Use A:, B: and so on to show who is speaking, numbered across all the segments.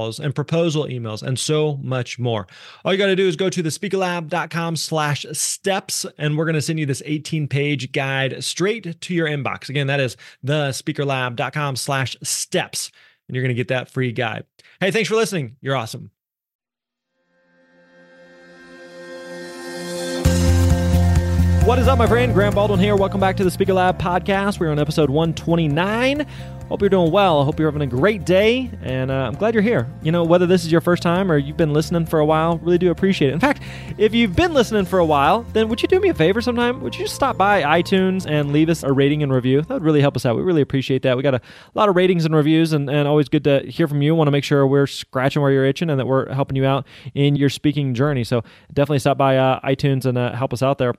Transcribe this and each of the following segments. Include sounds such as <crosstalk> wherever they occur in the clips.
A: calls and proposal emails and so much more. All you got to do is go to thespeakerlab.com slash steps and we're going to send you this 18 page guide straight to your inbox. Again, that is thespeakerlab.com slash steps and you're going to get that free guide. Hey, thanks for listening. You're awesome. What is up, my friend? Grant Baldwin here. Welcome back to the Speaker Lab podcast. We're on episode 129. Hope you're doing well. I hope you're having a great day, and uh, I'm glad you're here. You know, whether this is your first time or you've been listening for a while, really do appreciate it. In fact, if you've been listening for a while, then would you do me a favor sometime? Would you just stop by iTunes and leave us a rating and review? That would really help us out. We really appreciate that. We got a lot of ratings and reviews, and, and always good to hear from you. Want to make sure we're scratching where you're itching and that we're helping you out in your speaking journey. So definitely stop by uh, iTunes and uh, help us out there.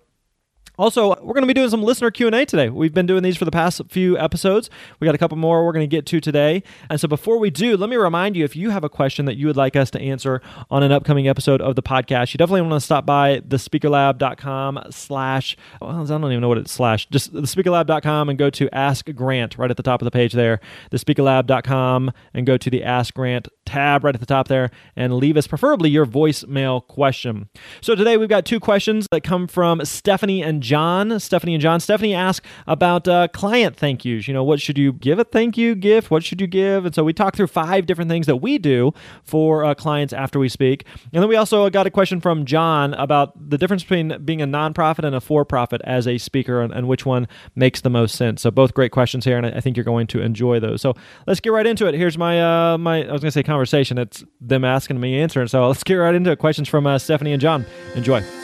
A: Also, we're going to be doing some listener Q&A today. We've been doing these for the past few episodes. We got a couple more we're going to get to today. And so before we do, let me remind you if you have a question that you would like us to answer on an upcoming episode of the podcast, you definitely want to stop by thespeakerlab.com slash, well, I don't even know what it's slash, just thespeakerlab.com and go to Ask Grant right at the top of the page there. Thespeakerlab.com and go to the Ask Grant tab right at the top there and leave us preferably your voicemail question. So today we've got two questions that come from Stephanie and John, Stephanie and John. Stephanie asked about uh, client thank yous. You know, what should you give a thank you gift? What should you give? And so we talked through five different things that we do for uh, clients after we speak. And then we also got a question from John about the difference between being a nonprofit and a for profit as a speaker and, and, which one makes the most sense. So both great questions here, and I, I think you're going to enjoy those. So let's get right into it. Here's my uh, my I was going to say conversation. It's them asking me answering. So let's get right into it. Questions from uh, Stephanie and John. Enjoy.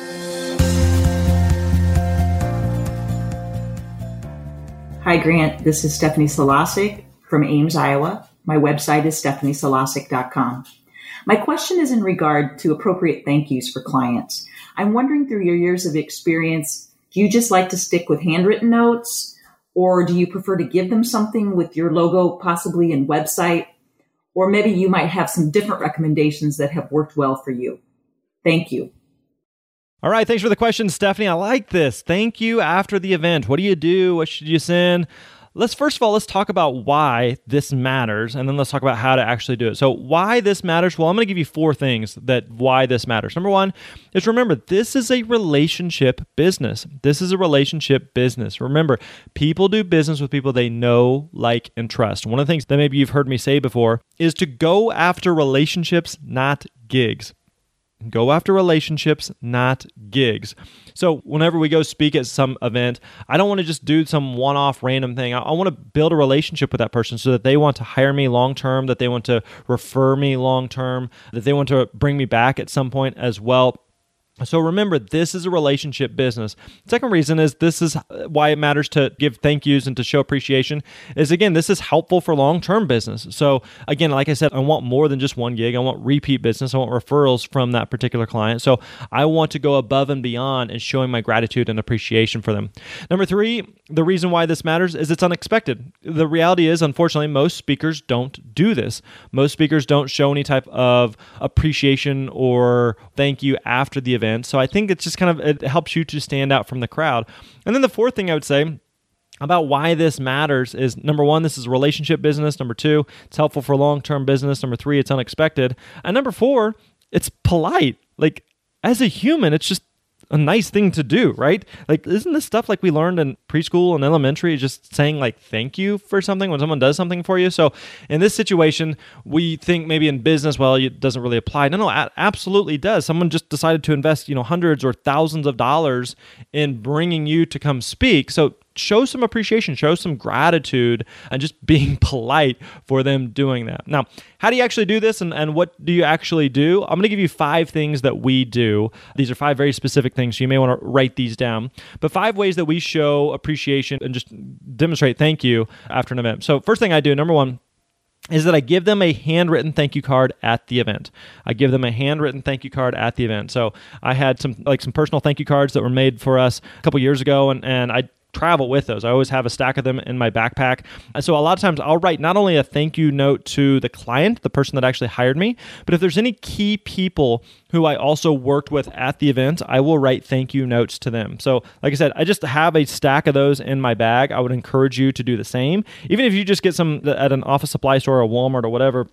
B: Hi, Grant. This is Stephanie Salasek from Ames, Iowa. My website is stephaniesalasek.com. My question is in regard to appropriate thank yous for clients. I'm wondering through your years of experience, do you just like to stick with handwritten notes or do you prefer to give them something with your logo possibly and website? Or maybe you might have some different recommendations that have worked well for you. Thank you.
A: All right, thanks for the question, Stephanie. I like this. Thank you after the event. What do you do? What should you send? Let's first of all, let's talk about why this matters, and then let's talk about how to actually do it. So, why this matters? Well, I'm going to give you four things that why this matters. Number one is remember, this is a relationship business. This is a relationship business. Remember, people do business with people they know, like, and trust. One of the things that maybe you've heard me say before is to go after relationships, not gigs. Go after relationships, not gigs. So, whenever we go speak at some event, I don't want to just do some one off random thing. I, I, want to build a relationship with that person so that they want to hire me long term, that they want to refer me long term, that they want to bring me back at some point as well. So remember, this is a relationship business. Second reason is this is why it matters to give thank yous and to show appreciation. Is again, this is helpful for long term business. So again, like I said, I want more than just one gig. I want repeat business. I want referrals from that particular client. So I want to go above and beyond and showing my gratitude and appreciation for them. Number three, the reason why this matters is it's unexpected. The reality is, unfortunately, most speakers don't do this. Most speakers don't show any type of appreciation or thank you after the event So I think it's just kind of it helps you to stand out from the crowd. And then the fourth thing I would say about why this matters is number one, this is relationship business. Number two, it's helpful for long term business. Number three, it's unexpected. And number four, it's polite. Like as a human, it's just a nice thing to do, right? Like, isn't this stuff like we learned in preschool and elementary, just saying like thank you for something when someone does something for you? So, in this situation, we think maybe in business, well, it doesn't really apply. No, no, it absolutely does. Someone just decided to invest, you know, hundreds or thousands of dollars in bringing you to come speak. So, show some appreciation, show some gratitude, and just <laughs> being polite for them doing that. Now, how do you actually do this and, and what do you actually do? I'm to give you five things that we do. These are five very specific things, so you may want to write these down. But five ways that we show appreciation and just demonstrate thank you after an event. So, first thing I do, number one, is that I give them a handwritten thank you card at the event. I give them a handwritten thank you card at the event. So I had some like some personal thank you cards that were made for us a couple years ago, and, and I travel with those. I always have a stack of them in my backpack. Uh, so a lot of times I'll write not only a thank you note to the client, the person that actually hired me, but if there's any key people who I also worked with at the event, I will write thank you notes to them. So, like I said, I just have a stack of those in my bag. I would encourage you to do the same. Even if you just get some at an office supply store or Walmart or whatever,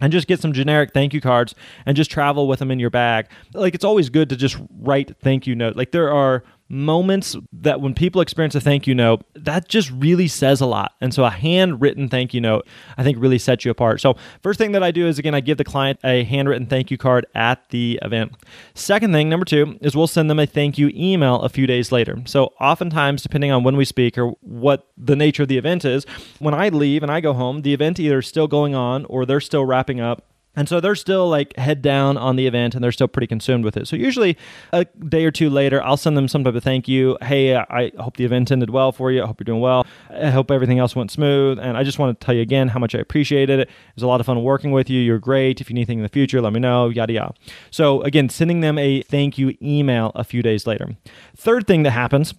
A: and just get some generic thank you cards and just travel with them in your bag. Like it's always good to just write thank you note. Like there are moments that when people experience a thank you note, that just really says a lot. And so a handwritten thank you note, I think really sets you apart. So first thing that I do is again, I give the client a handwritten thank you card at the event. Second thing, number two, is we'll send them a thank you email a few days later. So oftentimes, depending on when we speak or what the nature of the event is, when I leave and I go home, the event either is still going on or they're still wrapping up and so they're still like head down on the event and they're still pretty consumed with it. So usually a day or two later, I'll send them some type of thank you. Hey, I hope the event ended well for you. I hope you're doing well. I hope everything else went smooth. And I just want to tell you again how much I appreciated it. It was a lot of fun working with you. You're great. If you need anything in the future, let me know, yada, yada. So again, sending them a thank you email a few days later. Third thing that happens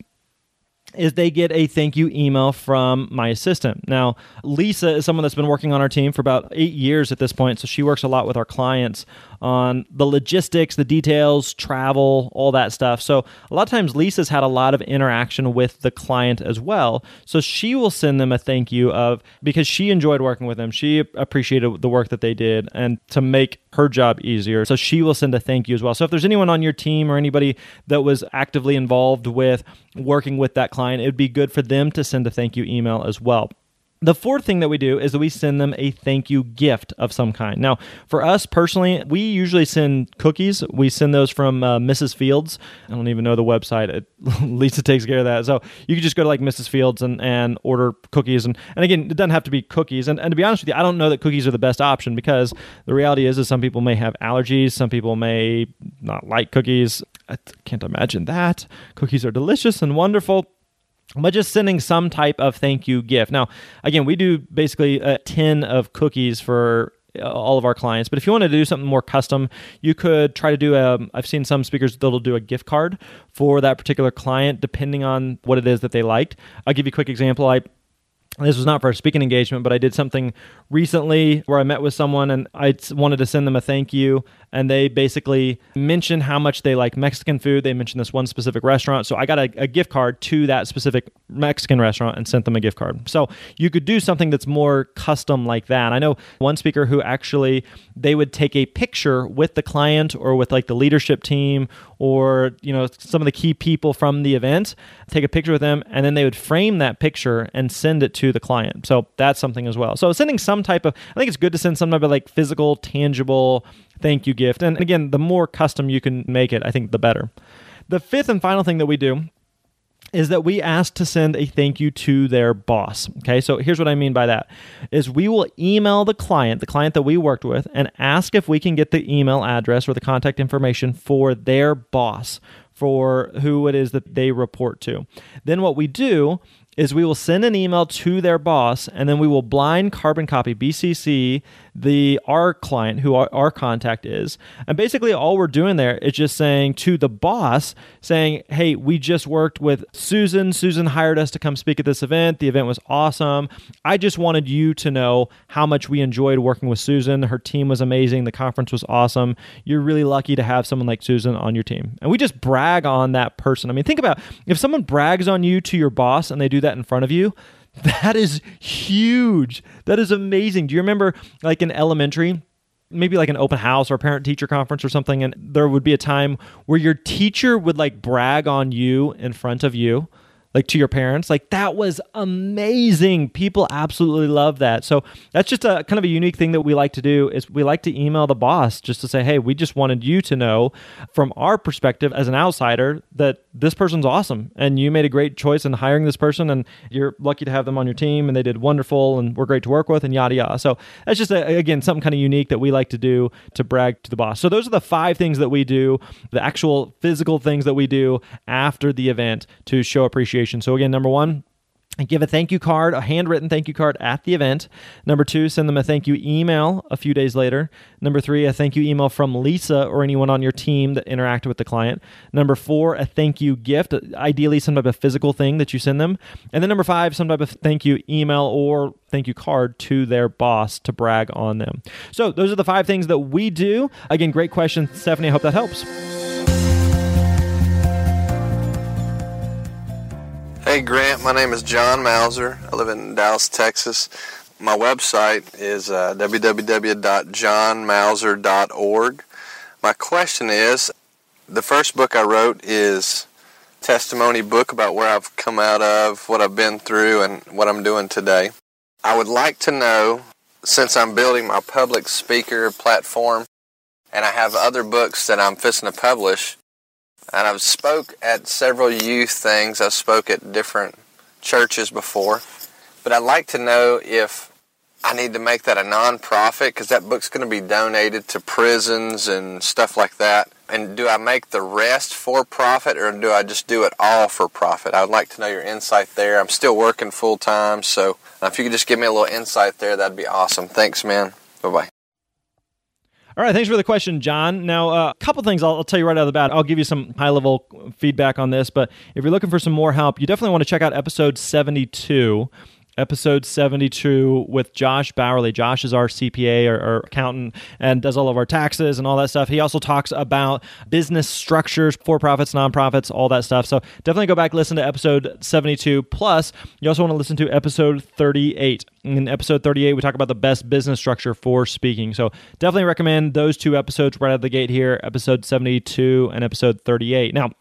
A: is they get a thank you email from my assistant. Now, Lisa is someone that's been working on our team for about eight years at this point, so she works a lot with our clients on the logistics, the details, travel, all that stuff. So, a lot of times Lisa's had a lot of interaction with the client as well. So, she will send them a thank you of because she enjoyed working with them. She appreciated the work that they did and to make her job easier. So, she will send a thank you as well. So, if there's anyone on your team or anybody that was actively involved with working with that client, it would be good for them to send a thank you email as well. The fourth thing that we do is that we send them a thank you gift of some kind. Now, for us personally, we usually send cookies. We send those from uh, Mrs. Fields. I don't even know the website. It, <laughs> Lisa takes care of that. So you can just go to like Mrs. Fields and, and order cookies. And, and again, it doesn't have to be cookies. And, and to be honest with you, I don't know that cookies are the best option because the reality is, is some people may have allergies. Some people may not like cookies. I can't imagine that. Cookies are delicious and wonderful but just sending some type of thank you gift. Now, again, we do basically a tin of cookies for uh, all of our clients. But if you want to do something more custom, you could try to do a. I've seen some speakers that'll do a gift card for that particular client, depending on what it is that they liked. I'll give you a quick example. I this was not for a speaking engagement, but I did something recently where I met with someone and I wanted to send them a thank you and they basically mentioned how much they like Mexican food. They mentioned this one specific restaurant. So I got a, a, gift card to that specific Mexican restaurant and sent them a gift card. So you could do something that's more custom like that. I know one speaker who actually they would take a picture with the client or with like the leadership team or you know some of the key people from the event take a picture with them and then they would frame that picture and send it to the client so that's something as well so sending some type of i think it's good to send some type of like physical tangible thank you gift. And again, the more custom you can make it, I think the better. The fifth and final thing that we do is that we ask to send a thank you to their boss. Okay, so here's what I mean by that is we will email the client, the client that we worked with, and ask if we can get the email address or the contact information for their boss, for who it is that they report to. Then what we do is we will send an email to their boss and then we will blind carbon copy BCC the our client who our, our, contact is. And basically all we're doing there is just saying to the boss saying hey we just worked with susan. Susan hired us to come speak at this event. The event was awesome. I just wanted you to know how much we enjoyed working with susan. Her team was amazing. The conference was awesome. You're really lucky to have someone like susan on your team. And we just brag on that person. I mean think about if someone brags on you to your boss and they do that in front of you that is huge. That is amazing. Do you remember, like in elementary, maybe like an open house or parent teacher conference or something, and there would be a time where your teacher would like brag on you in front of you? Like to your parents like that was amazing. People absolutely love that. So that's just a kind of a unique thing that we like to do is we like to email the boss just to say hey we just wanted you to know from our perspective as an outsider that this person's awesome and you made a great choice in hiring this person and you're lucky to have them on your team and they did wonderful and we're great to work with and yada yada. So that's just a, again something kind of unique that we like to do to brag to the boss. So those are the five things that we do the actual physical things that we do after the event to show appreciation so again, number one, give a thank you card, a handwritten thank you card at the event. Number two, send them a thank you email a few days later. Number three, a thank you email from Lisa or anyone on your team that interacted with the client. Number four, a thank you gift, ideally some type of physical thing that you send them. And then number five, some type of thank you email or thank you card to their boss to brag on them. So those are the five things that we do. Again, great question, Stephanie. I hope that helps.
C: Hey Grant, my name is John Mouser. I live in Dallas, Texas. My website is uh, www.johnmouser.org. My question is the first book I wrote is testimony book about where I've come out of, what I've been through, and what I'm doing today. I would like to know, since I'm building my public speaker platform and I have other books that I'm fixing to publish, and I've spoke at several youth things. I've spoke at different churches before, but I'd like to know if I need to make that a nonprofit because that book's going to be donated to prisons and stuff like that. And do I make the rest for profit or do I just do it all for profit? I would like to know your insight there. I'm still working full time, so if you could just give me a little insight there, that'd be awesome. Thanks, man. Bye bye.
A: All right, thanks for the question, John. Now, uh, a couple things I'll, I'll, tell you right out of the bat. I'll give you some high level feedback on this, but if you're looking for some more help, you definitely want to check out episode 72 episode 72 with Josh Bauerle. Josh is our CPA or, or, accountant and does all of our taxes and all that stuff. He also talks about business structures, for profits, nonprofits, all that stuff. So definitely go back listen to episode 72. Plus, you also want to listen to episode 38. In episode 38, we talk about the best business structure for speaking. So definitely recommend those two episodes right out of the gate here, episode 72 and episode 38. Now,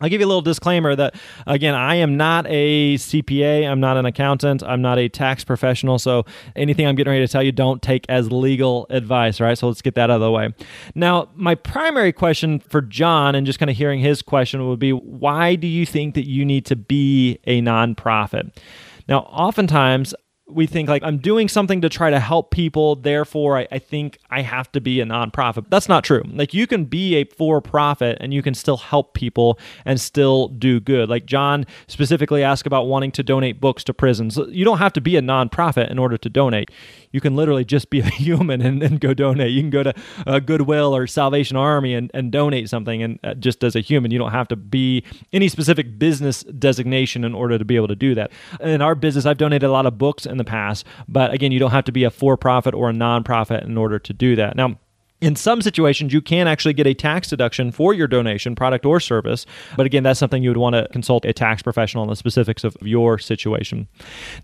A: I'll give you a little disclaimer that, again, I am not a CPA. I'm not an accountant. I'm not a tax professional. So anything I'm getting ready to tell you, don't take as legal advice. Right. So let's get that out of the way. Now, my primary question for John, and just kind of hearing his question, would be why do you think that you need to be a nonprofit? Now, oftentimes we think like I'm doing something to try to help people, therefore I, I, think I have to be a nonprofit. That's not true. Like you can be a for profit and you can still help people and still do good. Like John specifically asked about wanting to donate books to prisons. You don't have to be a nonprofit in order to donate. You can literally just be a <laughs> human and, and go donate. You can go to Goodwill or Salvation Army and, and donate something. And uh, just as a human, you don't have to be any specific business designation in order to be able to do that. In our business, I've donated a lot of books in the past. But again, you don't have to be a for profit or a nonprofit in order to do that. Now, in some situations, you can actually get a tax deduction for your donation, product or service. But again, that's something you would want to consult a tax professional on the specifics of your situation.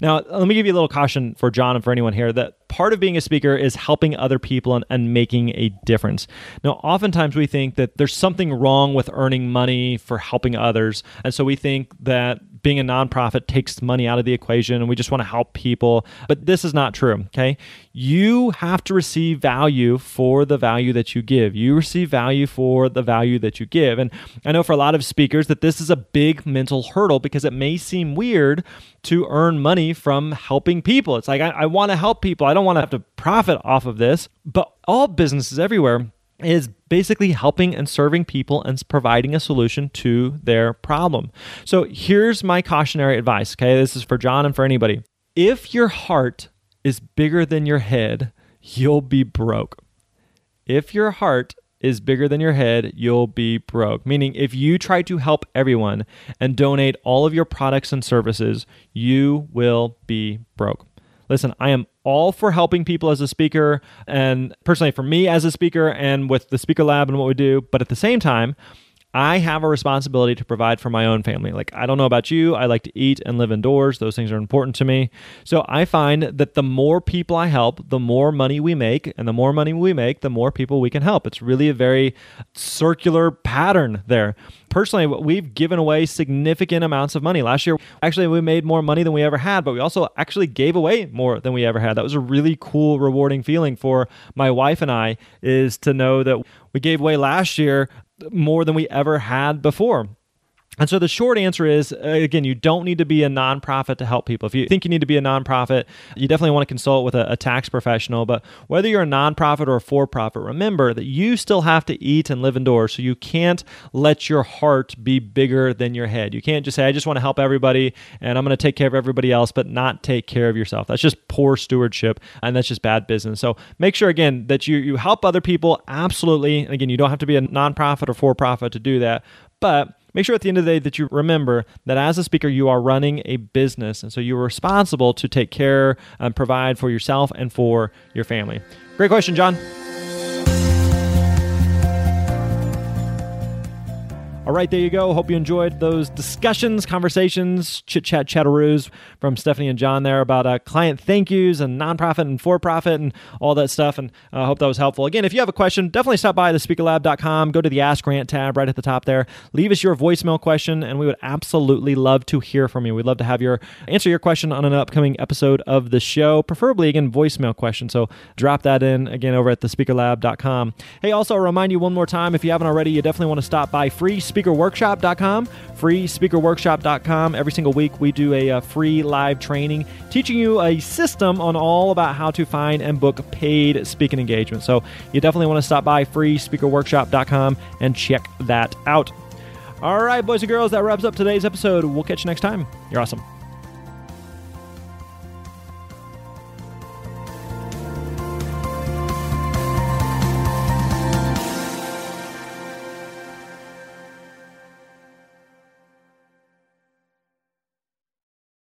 A: Now, let me give you a little caution for John and for anyone here that part of being a speaker is helping other people and, and making a difference. Now, oftentimes we think that there's something wrong with earning money for helping others. And so we think that being a nonprofit takes money out of the equation and we just want to help people. But this is not true, okay? You have to receive value for the value that you give. You receive value for the value that you give. And I know for a lot of speakers that this is a big mental hurdle because it may seem weird to earn money from helping people. It's like, I, I want to help people. I don't want to have to profit off of this. But all businesses everywhere is basically helping and serving people and providing a solution to their problem. So here's my cautionary advice, okay? This is for John and for anybody. If your heart is bigger than your head, you'll be broke. If your heart is bigger than your head, you'll be broke. Meaning, if you try to help everyone and donate all of your products and services, you will be broke. Listen, I am all for helping people as a speaker and personally for me as a speaker and with the speaker lab and what we do. But at the same time, I have a responsibility to provide for my own family. Like, I don't know about you, I like to eat and live indoors. Those things are important to me. So I find that the more people I help, the more money we make. And the more money we make, the more people we can help. It's really a very circular pattern there. Personally, we've given away significant amounts of money. Last year, actually, we made more money than we ever had, but we also actually gave away more than we ever had. That was a really cool, rewarding feeling for my wife and I is to know that we gave away last year more than we ever had before. And so the short answer is uh, again, you don't need to be a nonprofit to help people. If you think you need to be a nonprofit, you definitely want to consult with a, a tax professional. But whether you're a nonprofit or a for profit, remember that you still have to eat and live indoors. So you can't let your heart be bigger than your head. You can't just say, I just want to help everybody and I'm going to take care of everybody else, but not take care of yourself. That's just poor stewardship and that's just bad business. So make sure, again, that you, you help other people. Absolutely. And again, you don't have to be a nonprofit or for profit to do that. But make sure at the end of the day that you remember that as a speaker, you are running a business. And so you're responsible to take care and provide for yourself and for your family. Great question, John. All right, there you go. Hope you enjoyed those discussions, conversations, chit chat, chatteroos from Stephanie and John there about uh, client thank yous and nonprofit and for profit and all that stuff. And I uh, hope that was helpful. Again, if you have a question, definitely stop by thespeakerlab.com. Go to the Ask Grant tab right at the top there. Leave us your voicemail question, and we would absolutely love to hear from you. We'd love to have your answer your question on an upcoming episode of the show, preferably again voicemail question. So drop that in again over at thespeakerlab.com. Hey, also I'll remind you one more time if you haven't already, you definitely want to stop by free freespeakerworkshop.com. Freespeakerworkshop.com. Every single week, we do a, a, free live training teaching you a system on all about how to find and book paid speaking engagements. So you definitely want to stop by freespeakerworkshop.com and check that out. All right, boys and girls, that wraps up today's episode. We'll catch you next time. You're awesome.